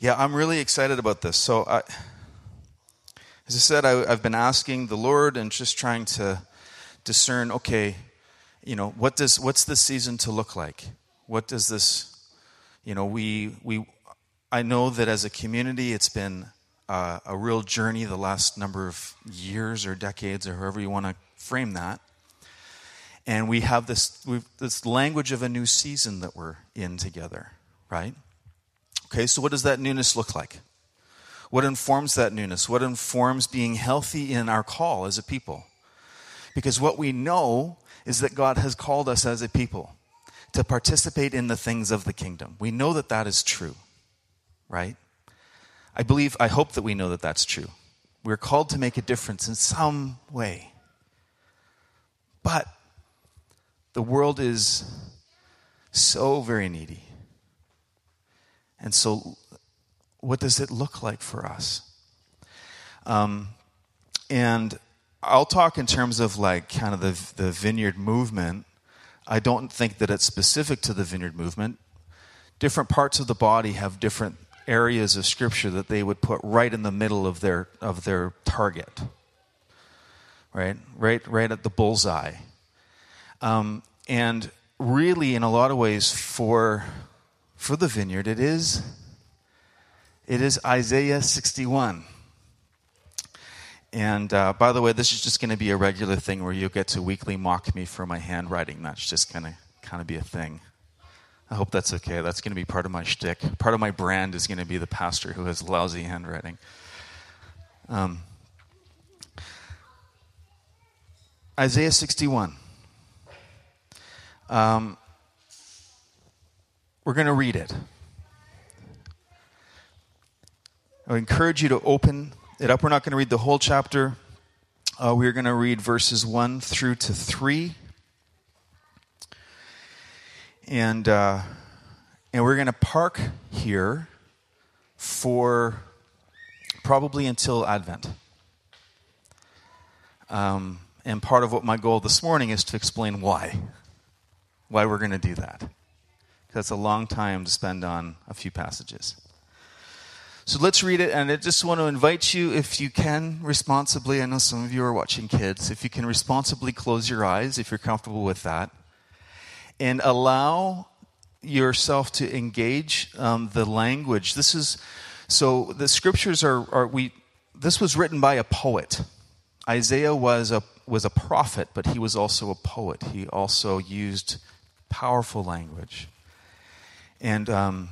Yeah, I'm really excited about this. So, I, as I said, I, I've been asking the Lord and just trying to discern. Okay, you know, what does what's this season to look like? What does this, you know, we we. I know that as a community, it's been uh, a real journey the last number of years or decades or however you want to frame that. And we have this this language of a new season that we're in together, right? Okay, so what does that newness look like? What informs that newness? What informs being healthy in our call as a people? Because what we know is that God has called us as a people to participate in the things of the kingdom. We know that that is true, right? I believe, I hope that we know that that's true. We're called to make a difference in some way. But the world is so very needy. And so, what does it look like for us? Um, and I'll talk in terms of like kind of the, the vineyard movement. I don't think that it's specific to the vineyard movement. Different parts of the body have different areas of scripture that they would put right in the middle of their of their target. Right, right, right at the bullseye. Um, and really, in a lot of ways, for for the vineyard, it is it is Isaiah 61. And uh, by the way, this is just going to be a regular thing where you'll get to weekly mock me for my handwriting. That's just going to kind of be a thing. I hope that's okay. That's going to be part of my shtick. Part of my brand is going to be the pastor who has lousy handwriting. Um, Isaiah 61. Um, we're going to read it. I encourage you to open it up. We're not going to read the whole chapter. Uh, we're going to read verses 1 through to 3. And, uh, and we're going to park here for probably until Advent. Um, and part of what my goal this morning is to explain why. Why we're going to do that. It's a long time to spend on a few passages. So let's read it, and I just want to invite you, if you can, responsibly. I know some of you are watching kids. If you can responsibly close your eyes, if you're comfortable with that, and allow yourself to engage um, the language. This is so the scriptures are, are we. This was written by a poet. Isaiah was a was a prophet, but he was also a poet. He also used powerful language, and. Um,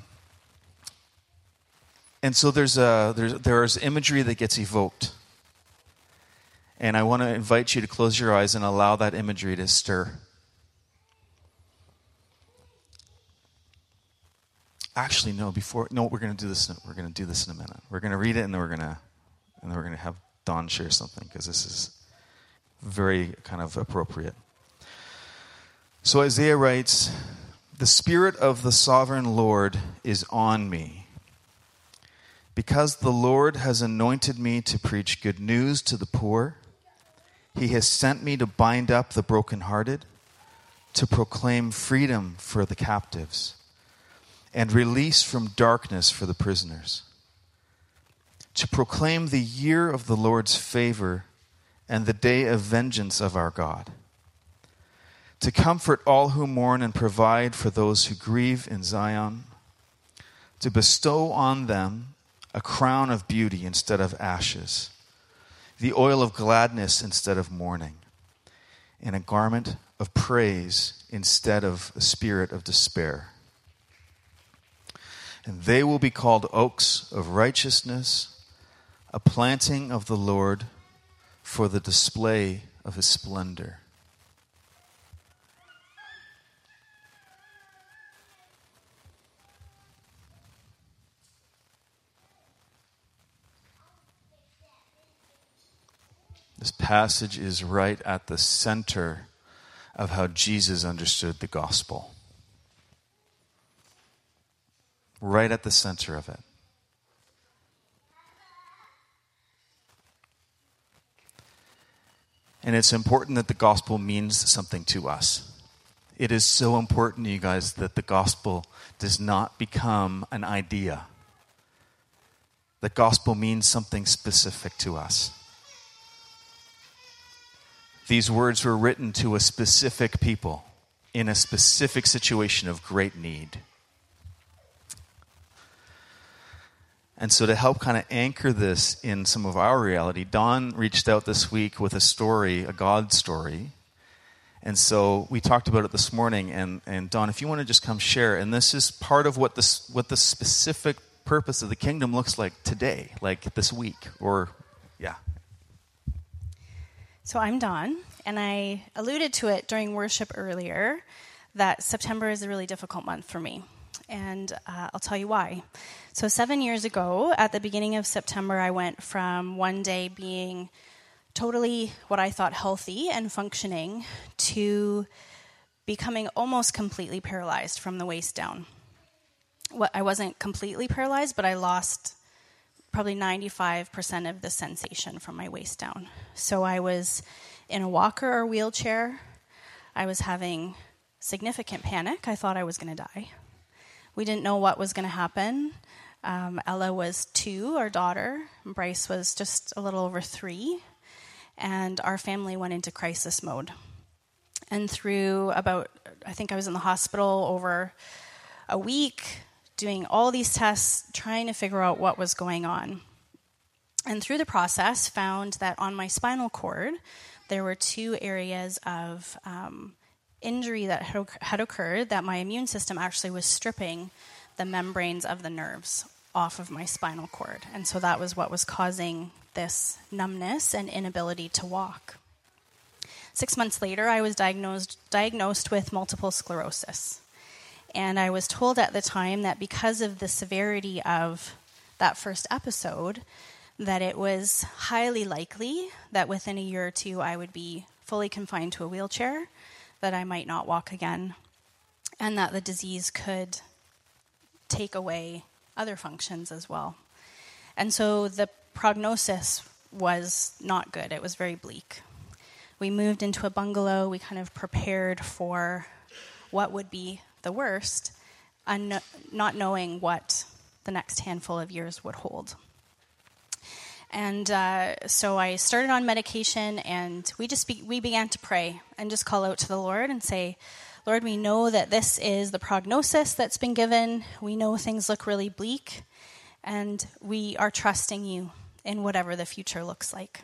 and so there's, a, there's, there's imagery that gets evoked. And I want to invite you to close your eyes and allow that imagery to stir. Actually, no, before, no, we're going to do this, we're to do this in a minute. We're going to read it and then we're to, and then we're going to have Dawn share something because this is very kind of appropriate. So Isaiah writes, The Spirit of the sovereign Lord is on me because the Lord has anointed me to preach good news to the poor, he has sent me to bind up the brokenhearted, to proclaim freedom for the captives, and release from darkness for the prisoners, to proclaim the year of the Lord's favor and the day of vengeance of our God, to comfort all who mourn and provide for those who grieve in Zion, to bestow on them a crown of beauty instead of ashes, the oil of gladness instead of mourning, and a garment of praise instead of a spirit of despair. And they will be called oaks of righteousness, a planting of the Lord for the display of his splendor. This passage is right at the center of how Jesus understood the gospel. Right at the center of it. And it's important that the gospel means something to us. It is so important, you guys, that the gospel does not become an idea. the gospel means something specific to us. These words were written to a specific people in a specific situation of great need. And so, to help kind of anchor this in some of our reality, Dawn reached out this week with a story, a God story. And so we talked about it this morning. And, and Dawn, if you want to just come share, and this is part of what, this, what the specific purpose of the kingdom looks like today, like this week, or. So I'm Dawn, and I alluded to it during worship earlier that September is a really difficult month for me. And uh, I'll tell you why. So, seven years ago, at the beginning of September, I went from one day being totally what I thought healthy and functioning to becoming almost completely paralyzed from the waist down. Well, I wasn't completely paralyzed, but I lost probably 95% of the sensation from my waist down. So I was in a walker or wheelchair. I was having significant panic. I thought I was going to die. We didn't know what was going to happen. Um, Ella was two, our daughter. Bryce was just a little over three. And our family went into crisis mode. And through about, I think I was in the hospital over a week, doing all these tests, trying to figure out what was going on. And through the process, found that on my spinal cord, there were two areas of um, injury that had occurred that my immune system actually was stripping the membranes of the nerves off of my spinal cord. And so that was what was causing this numbness and inability to walk. Six months later, I was diagnosed, diagnosed with multiple sclerosis. And I was told at the time that because of the severity of that first episode, that it was highly likely that within a year or two I would be fully confined to a wheelchair, that I might not walk again, and that the disease could take away other functions as well. And so the prognosis was not good, it was very bleak. We moved into a bungalow, we kind of prepared for what would be the worst, un- not knowing what the next handful of years would hold. And uh, so I started on medication, and we just be- we began to pray and just call out to the Lord and say, Lord, we know that this is the prognosis that's been given. We know things look really bleak, and we are trusting you in whatever the future looks like.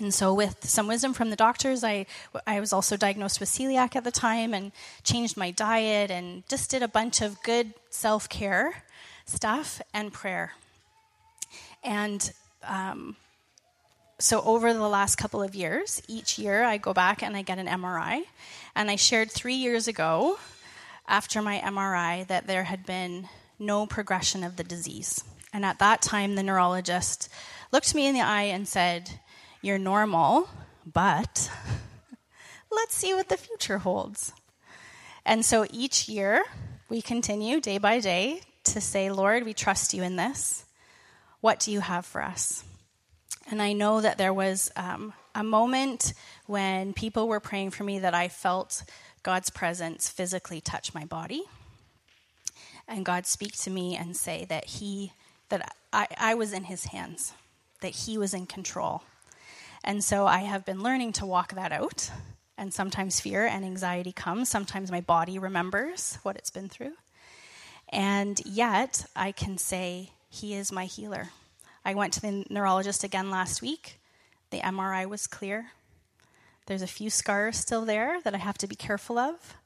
And so, with some wisdom from the doctors, I, I was also diagnosed with celiac at the time and changed my diet and just did a bunch of good self care stuff and prayer. And um, so over the last couple of years, each year I go back and I get an MRI. And I shared three years ago, after my MRI, that there had been no progression of the disease. And at that time, the neurologist looked me in the eye and said, You're normal, but let's see what the future holds. And so each year, we continue day by day to say, Lord, we trust you in this. What do you have for us? And I know that there was um, a moment when people were praying for me that I felt God's presence physically touch my body. And God speak to me and say that He, that I, I was in His hands, that He was in control. And so I have been learning to walk that out. And sometimes fear and anxiety come. Sometimes my body remembers what it's been through. And yet I can say, He is my healer. I went to the neurologist again last week. The MRI was clear. There's a few scars still there that I have to be careful of.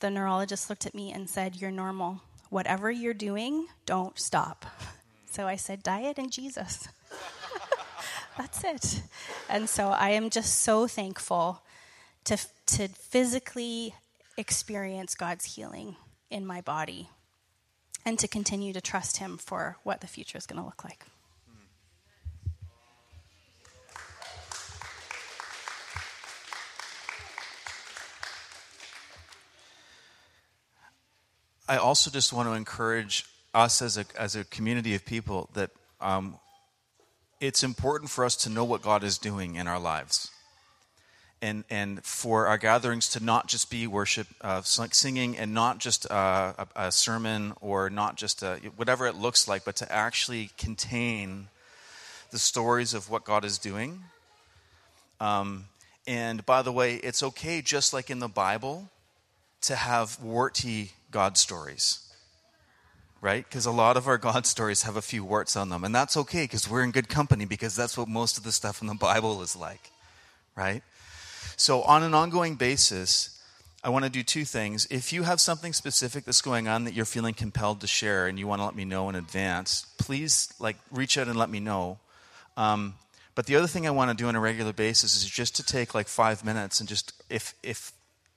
The neurologist looked at me and said, You're normal. Whatever you're doing, don't stop. So I said, Diet and Jesus. That's it. And so I am just so thankful to, to physically experience God's healing in my body and to continue to trust Him for what the future is going to look like. I also just want to encourage us as a, as a community of people that um, it's important for us to know what God is doing in our lives. and, and for our gatherings to not just be worship, uh, singing, and not just uh, a, a, sermon or not just a, whatever it looks like, but to actually contain the stories of what God is doing. Um, and by the way, it's okay, just like in the Bible, to have warty God stories. Right? Because a lot of our God stories have a few warts on them. And that's okay because we're in good company because that's what most of the stuff in the Bible is like. Right? So, on an ongoing basis, I want to do two things. If you have something specific that's going on that you're feeling compelled to share and you want to let me know in advance, please like reach out and let me know. Um, but the other thing I want to do on a regular basis is just to take like five minutes and just if if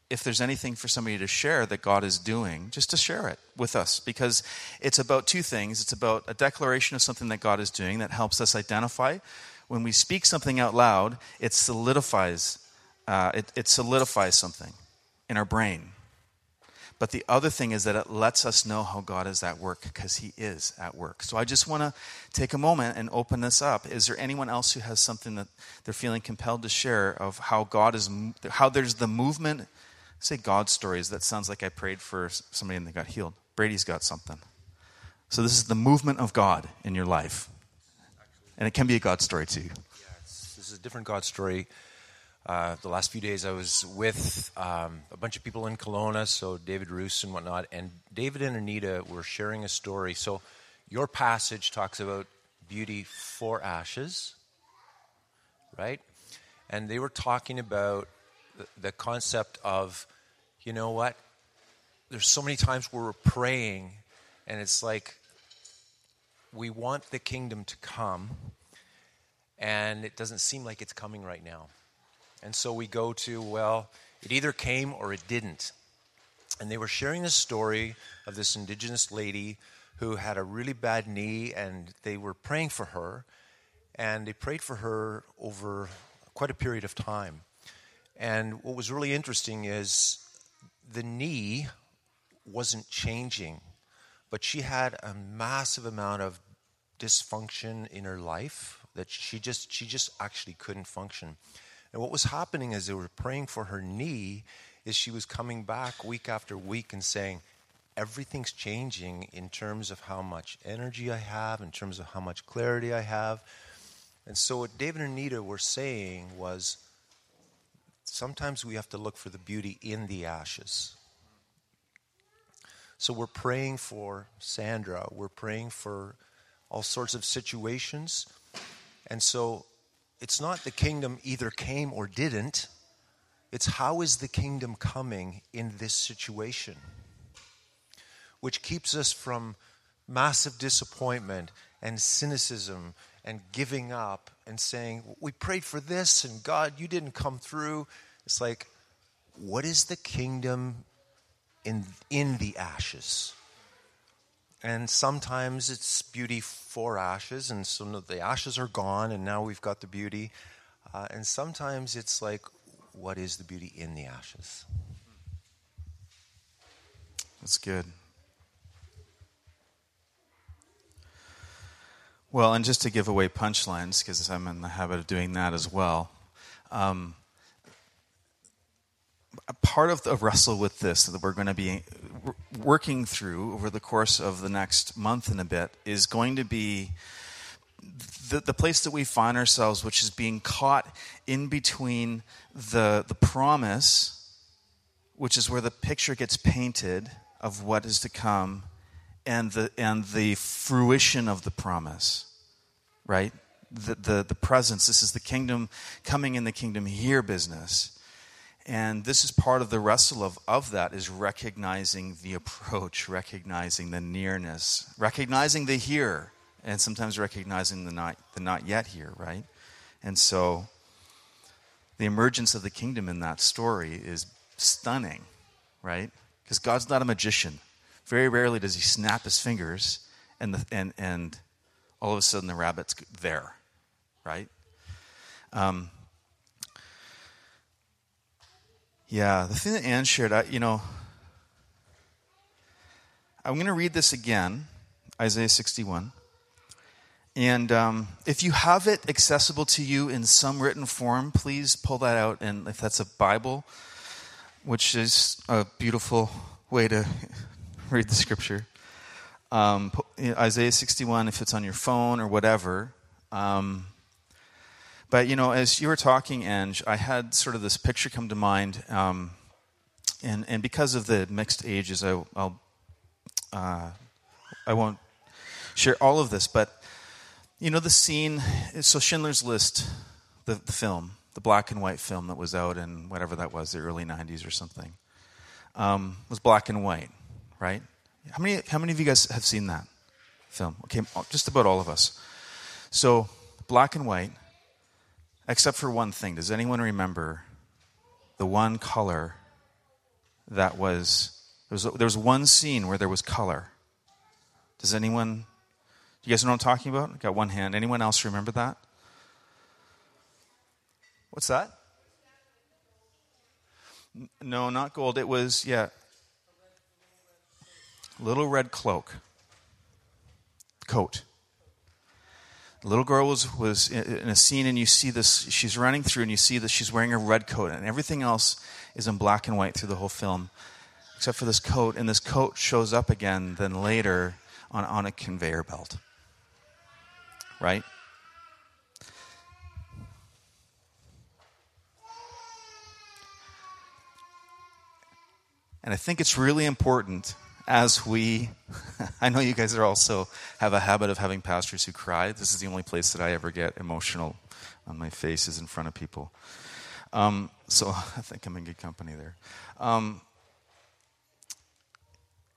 if there's anything for somebody to share that God is doing, just to share it with us because it's about two things. It's about a declaration of something that God is doing that helps us identify. When we speak something out loud, it solidifies uh, it, it solidifies something in our brain. But the other thing is that it lets us know how God is at work because He is at work. So I just want to take a moment and open this up. Is there anyone else who has something that they're feeling compelled to share of how God is, how there's the movement? Say God stories. That sounds like I prayed for somebody and they got healed. Brady's got something. So this is the movement of God in your life, and it can be a God story too. Yeah, this is a different God story. Uh, the last few days I was with um, a bunch of people in Kelowna, so David Ruis and whatnot, and David and Anita were sharing a story. So your passage talks about beauty for ashes, right? And they were talking about the, the concept of, you know what? There's so many times where we're praying, and it's like we want the kingdom to come, and it doesn't seem like it's coming right now. And so we go to, well, it either came or it didn't. And they were sharing the story of this indigenous lady who had a really bad knee, and they were praying for her. And they prayed for her over quite a period of time. And what was really interesting is the knee wasn't changing, but she had a massive amount of dysfunction in her life that she just she just actually couldn't function. And what was happening as they were praying for her knee is she was coming back week after week and saying, Everything's changing in terms of how much energy I have, in terms of how much clarity I have. And so, what David and Anita were saying was sometimes we have to look for the beauty in the ashes. So, we're praying for Sandra, we're praying for all sorts of situations. And so, it's not the kingdom either came or didn't. It's how is the kingdom coming in this situation? Which keeps us from massive disappointment and cynicism and giving up and saying, We prayed for this and God, you didn't come through. It's like, what is the kingdom in, in the ashes? And sometimes it's beauty for ashes, and so the ashes are gone, and now we've got the beauty. Uh, and sometimes it's like, what is the beauty in the ashes? That's good. Well, and just to give away punchlines, because I'm in the habit of doing that as well. Um, part of the wrestle with this that we're going to be working through over the course of the next month and a bit is going to be the, the place that we find ourselves, which is being caught in between the, the promise, which is where the picture gets painted of what is to come, and the, and the fruition of the promise, right? The, the, the presence. This is the kingdom coming in the kingdom here business and this is part of the wrestle of, of that is recognizing the approach, recognizing the nearness, recognizing the here, and sometimes recognizing the not, the not yet here, right? And so the emergence of the kingdom in that story is stunning, right? Because God's not a magician. Very rarely does he snap his fingers and, the, and, and all of a sudden the rabbit's there, right? Um, Yeah, the thing that Anne shared, I, you know, I'm going to read this again, Isaiah 61. And um, if you have it accessible to you in some written form, please pull that out. And if that's a Bible, which is a beautiful way to read the scripture, um, Isaiah 61, if it's on your phone or whatever. Um, but, you know, as you were talking, Ange, I had sort of this picture come to mind. Um, and, and because of the mixed ages, I, will uh, I won't share all of this. But, you know, the scene, so Schindler's List, the, the film, the black and white film that was out in whatever that was, the early 90s or something, um, was black and white, right? How many, how many of you guys have seen that film? Okay, just about all of us. So, black and white, except for one thing. Does anyone remember the one color that was there was, there was one scene where there was color. Does anyone, Do you guys know what I'm talking about? I got one hand. Anyone else remember that? What's that? No, not gold. It was, yeah, little red cloak, coat. The little girl was, was in a scene, and you see this, she's running through, and you see that she's wearing a red coat, and everything else is in black and white through the whole film, except for this coat. And this coat shows up again then later on, on a conveyor belt. Right? And I think it's really important as we, I know you guys are also have a habit of having pastors who cry. This is the only place that I ever get emotional on my face is in front of people. Um, so I think I'm in good company there. Um,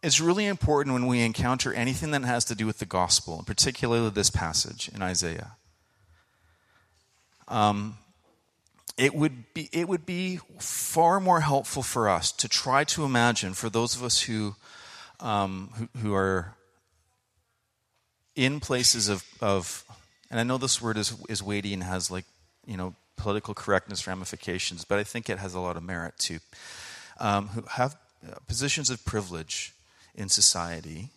it's really important when we encounter anything that has to do with the gospel, particularly this passage in Isaiah. Um, it would be it would be far more helpful for us to try to imagine for those of us who um, who, who, are in places of, of and I know this word is is weighty and has like you know political correctness ramifications, but I think it has a lot of merit too. Um, who have positions of privilege in society,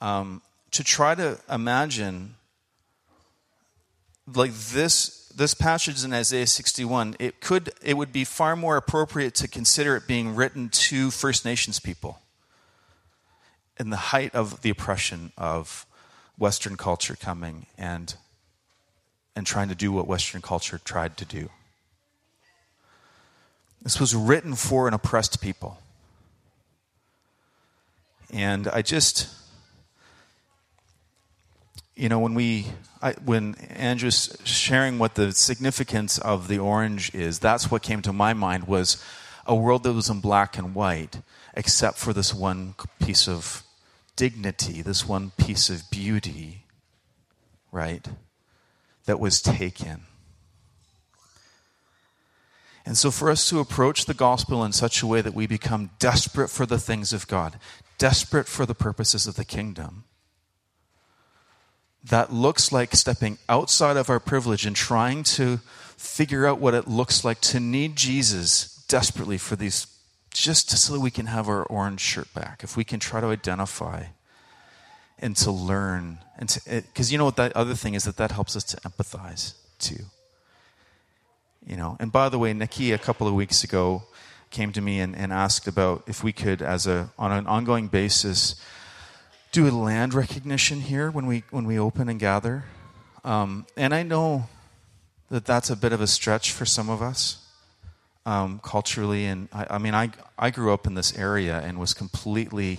um, to try to imagine like this this passage in Isaiah 61, it could it would be far more appropriate to consider it being written to First Nations people in the height of the oppression of Western culture coming and and trying to do what Western culture tried to do. This was written for an oppressed people. And I just, you know, when we, I, when Andrew's sharing what the significance of the orange is, that's what came to my mind was a world that was in black and white, except for this one piece of dignity, this one piece of beauty, right? that was taken. And so, for us to approach the gospel in such a way that we become desperate for the things of God, desperate for the purposes of the kingdom, that looks like stepping outside of our privilege and trying to figure out what it looks like to need Jesus desperately for these, just so that we can have our orange shirt back. If we can try to identify and to learn and because you know what that other thing is that that helps us to empathize too you know and by the way nikki a couple of weeks ago came to me and, and asked about if we could as a on an ongoing basis do a land recognition here when we when we open and gather um, and i know that that's a bit of a stretch for some of us um, culturally and I, I mean I, I grew up in this area and was completely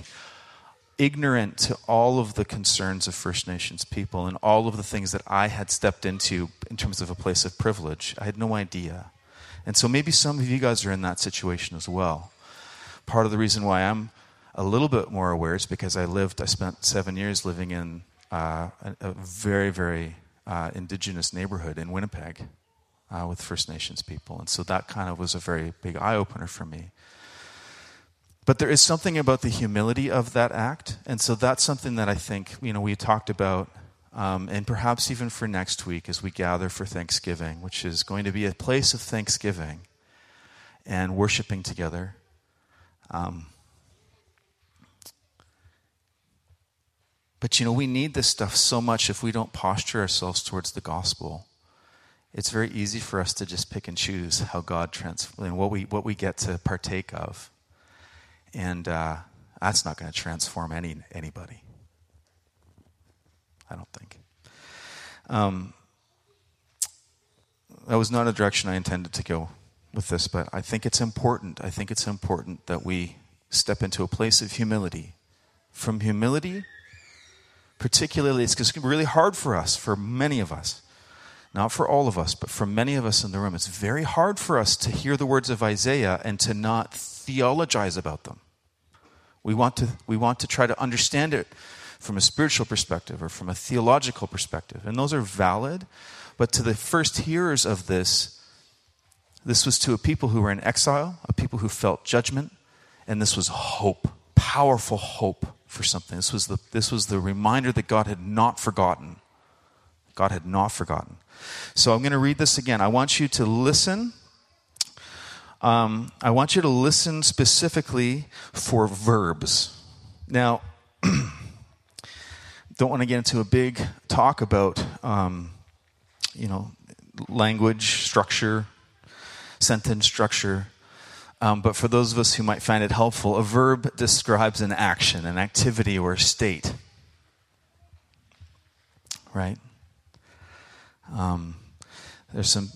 ignorant to all of the concerns of First Nations people and all of the things that I had stepped into in terms of a place of privilege. I had no idea. And so maybe some of you guys are in that situation as well. Part of the reason why I'm a little bit more aware is because I lived, I spent seven years living in uh, a, very, very uh, indigenous neighborhood in Winnipeg uh, with First Nations people. And so that kind of was a very big eye opener for me. But there is something about the humility of that act. And so that's something that I think, you know, we talked about, um, and perhaps even for next week as we gather for Thanksgiving, which is going to be a place of thanksgiving and worshiping together. Um, But you know, we need this stuff so much if we don't posture ourselves towards the gospel. It's very easy for us to just pick and choose how God transforms what we what we get to partake of, and uh, that's not going to transform any anybody. I don't think. Um, that was not a direction I intended to go with this, but I think it's important. I think it's important that we step into a place of humility. From humility, particularly, it's really hard for us, for many of us. Not for all of us, but for many of us in the room. It's very hard for us to hear the words of Isaiah and to not theologize about them. We want to, we want to try to understand it from a spiritual perspective or from a theological perspective. And those are valid. But to the first hearers of this, this was to a people who were in exile, a people who felt judgment, and this was hope, powerful hope for something. This was the, this was the reminder that God had not forgotten. God had not forgotten. So I'm going to read this again. I want you to listen. Um, I want you to listen specifically for verbs. Now, don't want to get into a big talk about, um, you know, language structure, sentence structure. Um, but for those of us who might find it helpful, a verb describes an action, an activity, or a state. Right? Um, there's some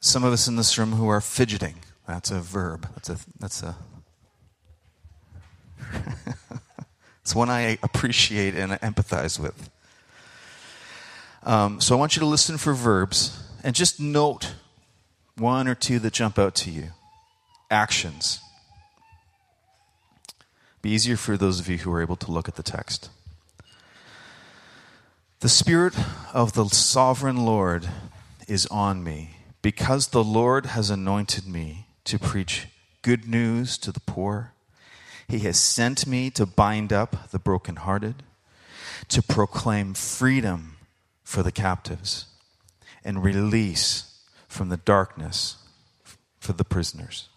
some of us in this room who are fidgeting. That's a verb. That's a that's a it's one I appreciate and empathize with. Um, so I want you to listen for verbs and just note one or two that jump out to you. Actions. Be easier for those of you who are able to look at the text. The Spirit of the sovereign Lord is on me, because the Lord has anointed me to preach good news to the poor. He has sent me to bind up the brokenhearted, to proclaim freedom for the captives, and release from the darkness for the prisoners,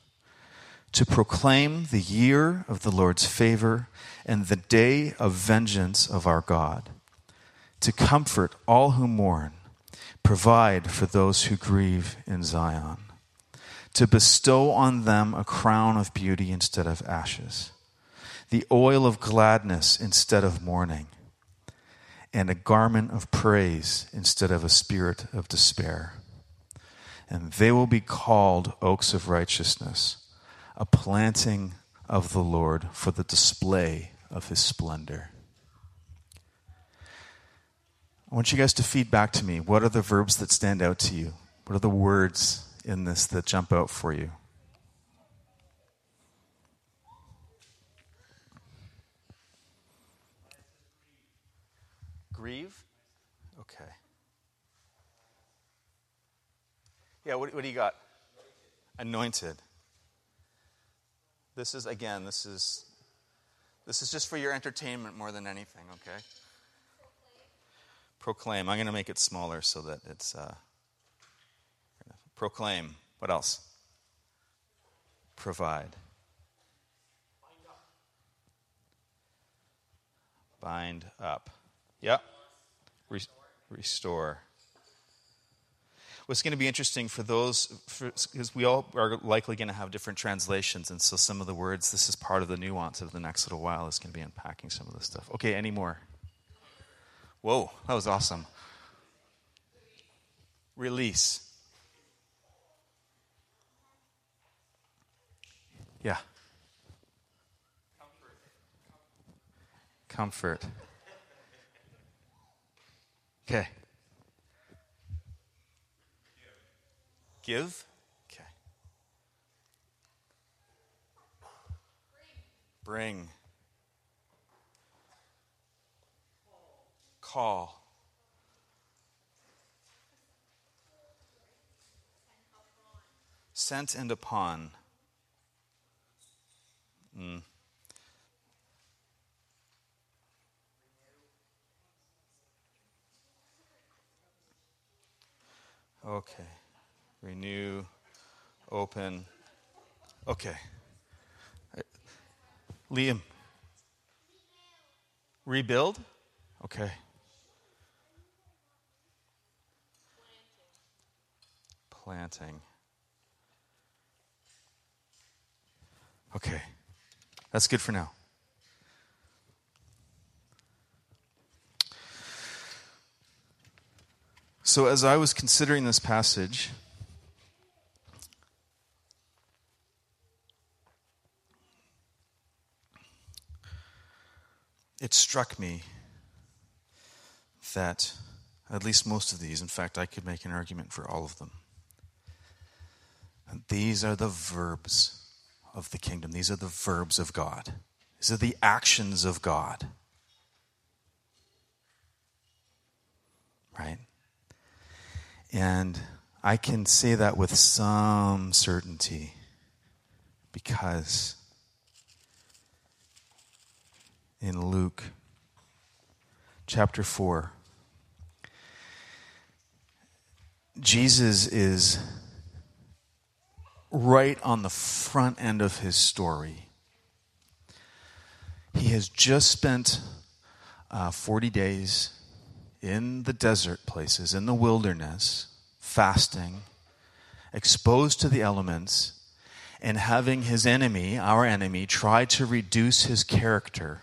to proclaim the year of the Lord's favor and the day of vengeance of our God to comfort all who mourn, provide for those who grieve in Zion, to bestow on them a crown of beauty instead of ashes, the oil of gladness instead of mourning, and a garment of praise instead of a spirit of despair. And they will be called oaks of righteousness, a planting of the Lord for the display of his splendor. I want you guys to feed back to me. What are the verbs that stand out to you? What are the words in this that jump out for you? Grieve? Okay. Yeah, what, what do you got? Anointed. This is, again, this is, this is just for your entertainment more than anything, okay? Proclaim. I'm going to make it smaller so that it's. Uh, proclaim. What else? Provide. Bind up. Yep. Re- restore. What's going to be interesting for those, because we all are likely going to have different translations, and so some of the words, this is part of the nuance of the next little while, is going to be unpacking some of this stuff. Okay, any more? Whoa, that was awesome. Release. Yeah. Comfort. Okay. Give. Okay. Bring. Call. Sent and upon. Mm. Okay. Renew, open. Okay. Liam. Rebuild? Okay. Planting. Okay. That's good for now. So, as I was considering this passage, it struck me that at least most of these, in fact, I could make an argument for all of them. These are the verbs of the kingdom. These are the verbs of God. These are the actions of God. Right? And I can say that with some certainty because in Luke chapter 4, Jesus is right on the front end of his story. He has just spent uh, 40 days in the desert places, in the wilderness, fasting, exposed to the elements, and having his enemy, our enemy, try to reduce his character,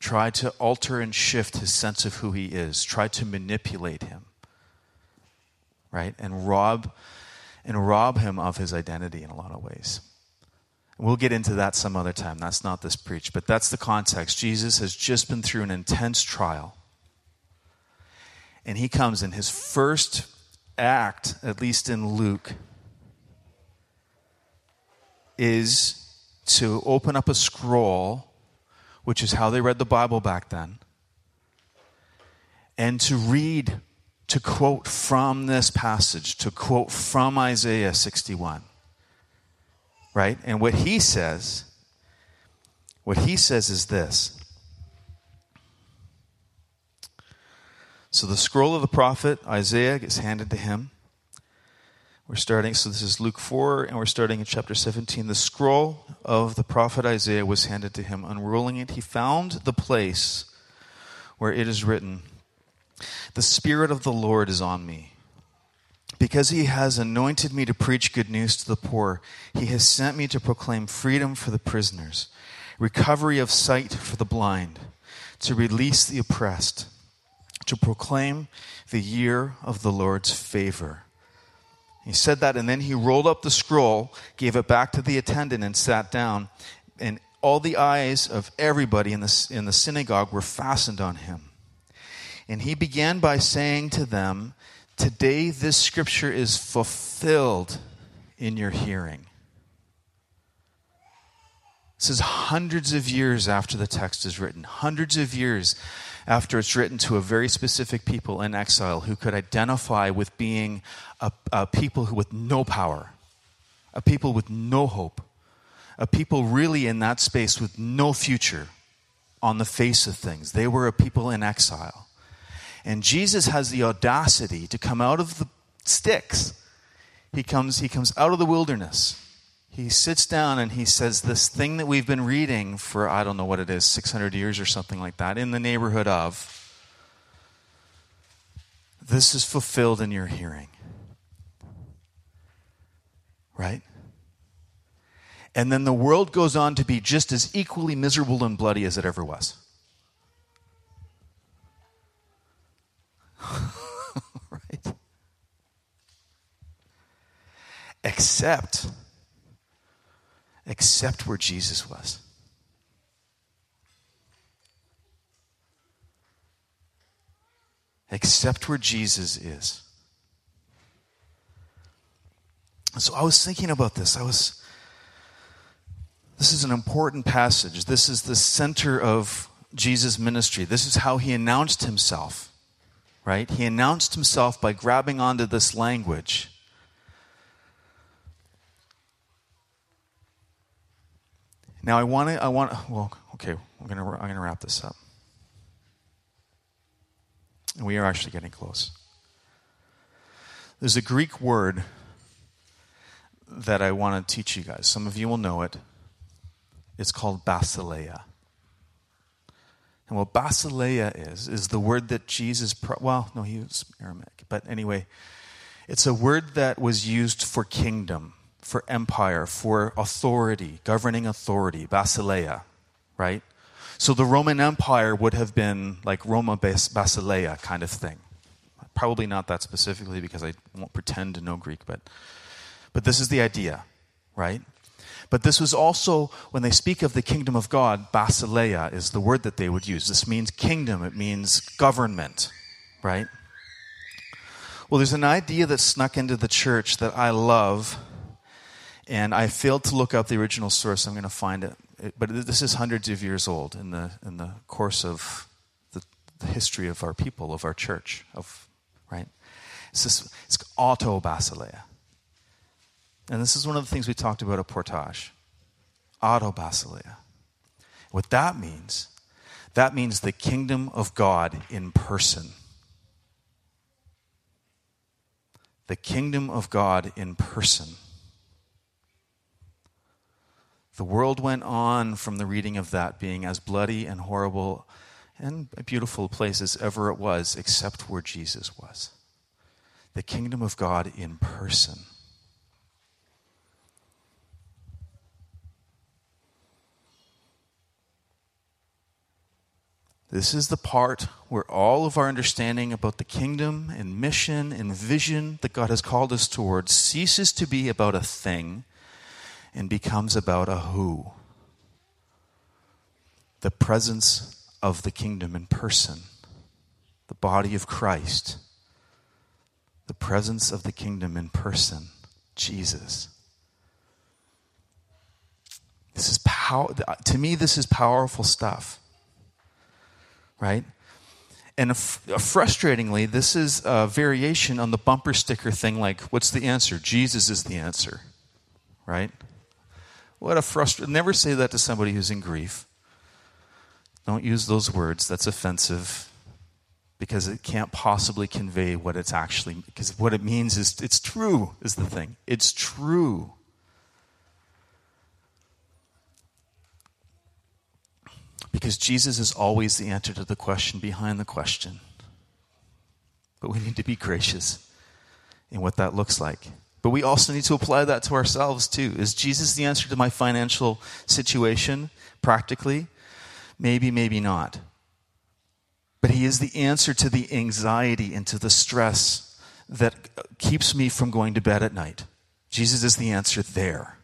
try to alter and shift his sense of who he is, try to manipulate him, right? And rob and rob him of his identity in a lot of ways. We'll get into that some other time. That's not this preach, but that's the context. Jesus has just been through an intense trial and he comes in his first act, at least in Luke, is to open up a scroll, which is how they read the Bible back then, and to read, to quote from this passage, to quote from Isaiah 61. Right? And what he says, what he says is this So the scroll of the prophet Isaiah gets handed to him. We're starting, so this is Luke 4, and we're starting in chapter 17. The scroll of the prophet Isaiah was handed to him. Unrolling it, he found the place where it is written, The Spirit of the Lord is on me. Because he has anointed me to preach good news to the poor, he has sent me to proclaim freedom for the prisoners, recovery of sight for the blind, to release the oppressed to proclaim the year of the Lord's favor. He said that, and then he rolled up the scroll, gave it back to the attendant, and sat down. And all the eyes of everybody in the, in the synagogue were fastened on him. And he began by saying to them, Today this scripture is fulfilled in your hearing. This is hundreds of years after the text is written, hundreds of years after it's written to a very specific people in exile who could identify with being a, a people who with no power, a people with no hope, a people really in that space with no future on the face of things. They were a people in exile. And Jesus has the audacity to come out of the sticks. He comes, he comes out of the wilderness he sits down and he says, This thing that we've been reading for, I don't know what it is, 600 years or something like that, in the neighborhood of, this is fulfilled in your hearing. Right? And then the world goes on to be just as equally miserable and bloody as it ever was. right? Except except where Jesus was. Except where Jesus is. So I was thinking about this. I was, this is an important passage. This is the center of Jesus' ministry. This is how he announced himself, right? He announced himself by grabbing onto this language Now I want to, I want, well, okay, I'm going to, I'm going to wrap this up. We are actually getting close. There's a Greek word that I want to teach you guys. Some of you will know it. It's called basileia. And what basileia is, is the word that Jesus, pro- well, no, he was Aramaic. But anyway, it's a word that was used for kingdom, for empire, for authority, governing authority, basileia, right? So the Roman Empire would have been like Roma Basileia kind of thing. Probably not that specifically because I won't pretend to know Greek, but, but this is the idea, right? But this was also, when they speak of the kingdom of God, basileia is the word that they would use. This means kingdom, it means government, right? Well, there's an idea that snuck into the church that I love, and I failed to look up the original source. I'm going to find it. but this is hundreds of years old in the, in the course of the, the history of our people, of our church, of, right? It's, this, it's auto basileia. And this is one of the things we talked about at Portage auto basileia. What that means, that means the kingdom of God in person. The kingdom of God in person. The world went on from the reading of that being as bloody and horrible and a beautiful place as ever it was, except where Jesus was. The kingdom of God in person. This is the part where all of our understanding about the kingdom and mission and vision that God has called us towards ceases to be about a thing and becomes about a who. The presence of the kingdom in person, the body of Christ, the presence of the kingdom in person, Jesus. This is power. To me, this is powerful stuff right? And uh, frustratingly, this is a variation on the bumper sticker thing like, what's the answer? Jesus is the answer, right? What a frustrating. Never say that to somebody who's in grief. Don't use those words. That's offensive because it can't possibly convey what it's actually because what it means is it's true is the thing. It's true. Because Jesus is always the answer to the question behind the question. But we need to be gracious in what that looks like. But we also need to apply that to ourselves too. Is Jesus the answer to my financial situation practically? Maybe, maybe not. But he is the answer to the anxiety and to the stress that keeps me from going to bed at night. Jesus is the answer there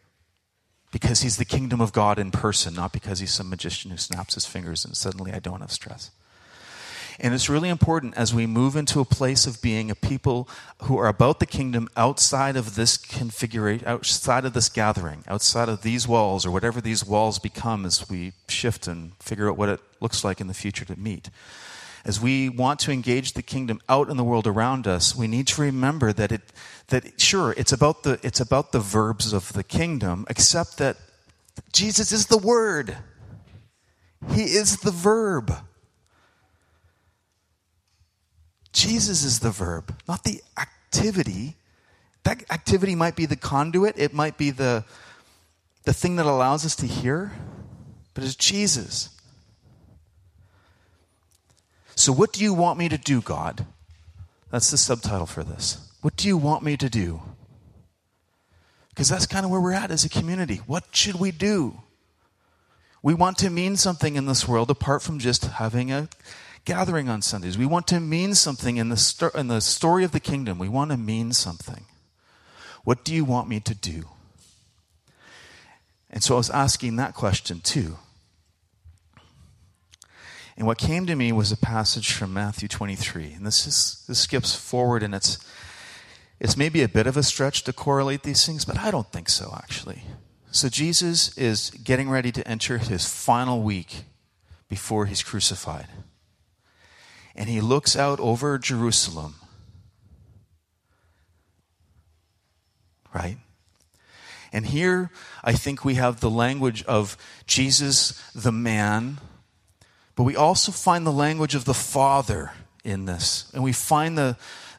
because he's the kingdom of God in person, not because he's some magician who snaps his fingers and suddenly I don't have stress. And it's really important as we move into a place of being a people who are about the kingdom outside of this configuration, outside of this gathering, outside of these walls, or whatever these walls become as we shift and figure out what it looks like in the future to meet. As we want to engage the kingdom out in the world around us, we need to remember that it, that sure it's about the it's about the verbs of the kingdom except that jesus is the word. He is the verb. Jesus is the verb not the activity. That activity might be the conduit it might be the the thing that allows us to hear but it's jesus so what do you want me to do god that's the subtitle for this what do you want me to do? Because that's kind of where we're at as a community. What should we do? We want to mean something in this world apart from just having a gathering on Sundays. We want to mean something in the, sto- in the story of the kingdom. We want to mean something. What do you want me to do? And so I was asking that question too. And what came to me was a passage from Matthew 23. And this, is, this skips forward and it's it's maybe a bit of a stretch to correlate these things, but I don't think so, actually. So Jesus is getting ready to enter his final week before he's crucified. And he looks out over Jerusalem. Right? And here, I think we have the language of Jesus, the man, but we also find the language of the Father in this. And we find the,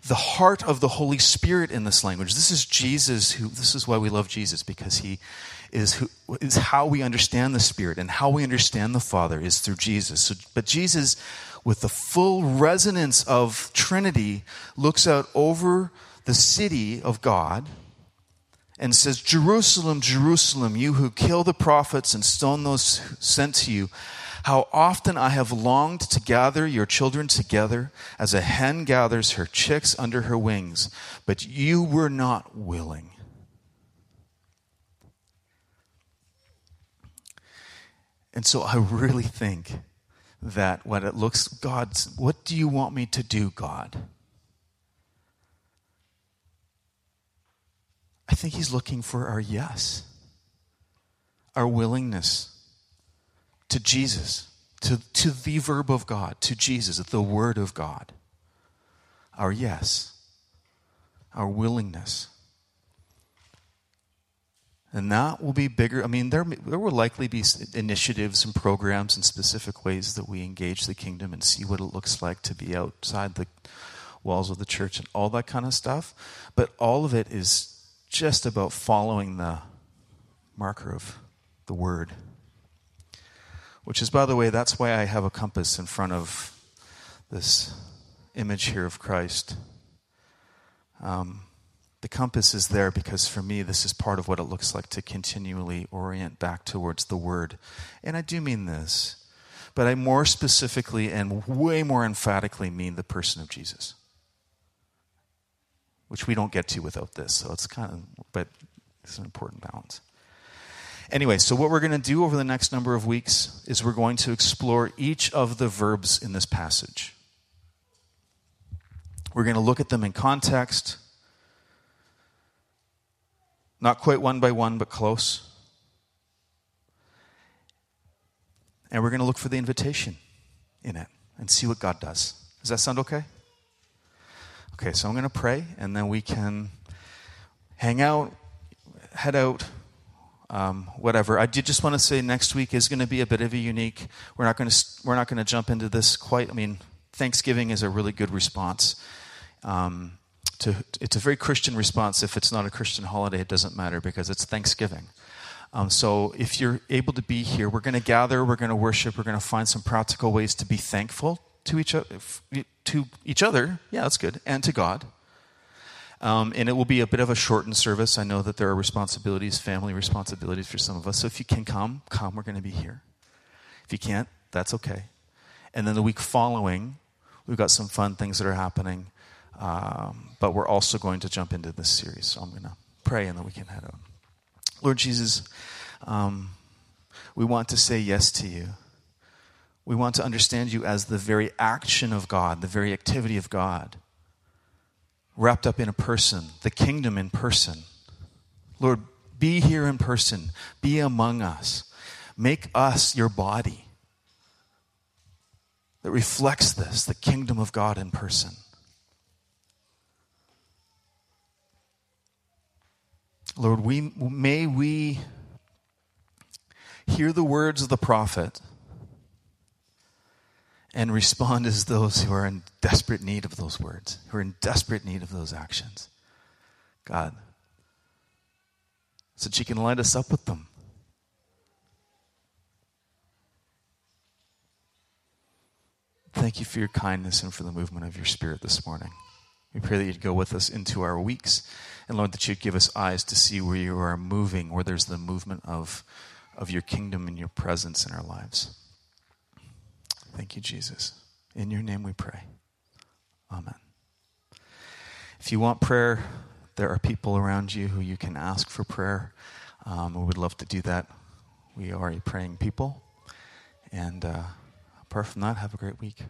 the heart of the Holy Spirit in this language. This is Jesus who, this is why we love Jesus, because he is, who, is how we understand the Spirit and how we understand the Father is through Jesus. So, but Jesus, with the full resonance of Trinity, looks out over the city of God and says, Jerusalem, Jerusalem, you who kill the prophets and stone those sent to you, how often I have longed to gather your children together as a hen gathers her chicks under her wings, but you were not willing. And so I really think that what it looks, God, what do you want me to do, God? I think he's looking for our yes, our willingness to Jesus, to, to the verb of God, to Jesus, the word of God. Our yes, our willingness. And that will be bigger. I mean, there, there will likely be initiatives and programs and specific ways that we engage the kingdom and see what it looks like to be outside the walls of the church and all that kind of stuff. But all of it is just about following the marker of the word. Which is, by the way, that's why I have a compass in front of this image here of Christ. Um, the compass is there because for me, this is part of what it looks like to continually orient back towards the Word. And I do mean this, but I more specifically and way more emphatically mean the person of Jesus which we don't get to without this. So it's kind of, but it's an important balance. Anyway, so what we're going to do over the next number of weeks is we're going to explore each of the verbs in this passage. We're going to look at them in context, not quite one by one, but close. And we're going to look for the invitation in it and see what God does. Does that sound okay? Okay, so I'm going to pray, and then we can hang out, head out, um, whatever. I did just want to say next week is going to be a bit of a unique. We're not going to we're not going to jump into this quite. I mean, Thanksgiving is a really good response. Um, to, it's a very Christian response. If it's not a Christian holiday, it doesn't matter because it's Thanksgiving. Um, so if you're able to be here, we're going to gather, we're going to worship, we're going to find some practical ways to be thankful to each to each other. Yeah, that's good, and to God. Um, and it will be a bit of a shortened service. I know that there are responsibilities, family responsibilities for some of us. So if you can come, come. We're going to be here. If you can't, that's okay. And then the week following, we've got some fun things that are happening. Um, but we're also going to jump into this series. So I'm going to pray and then we can head out. Lord Jesus, um, we want to say yes to you. We want to understand you as the very action of God, the very activity of God, wrapped up in a person, the kingdom in person. Lord, be here in person, be among us. Make us your body that reflects this, the kingdom of God in person. Lord, we, may we hear the words of the prophet and respond as those who are in desperate need of those words, who are in desperate need of those actions. God, so that you can light us up with them. Thank you for your kindness and for the movement of your spirit this morning. We pray that you'd go with us into our weeks. And Lord, that you'd give us eyes to see where you are moving, where there's the movement of, of your kingdom and your presence in our lives. Thank you, Jesus. In your name we pray. Amen. If you want prayer, there are people around you who you can ask for prayer. Um, we would love to do that. We are a praying people. And uh, apart from that, have a great week.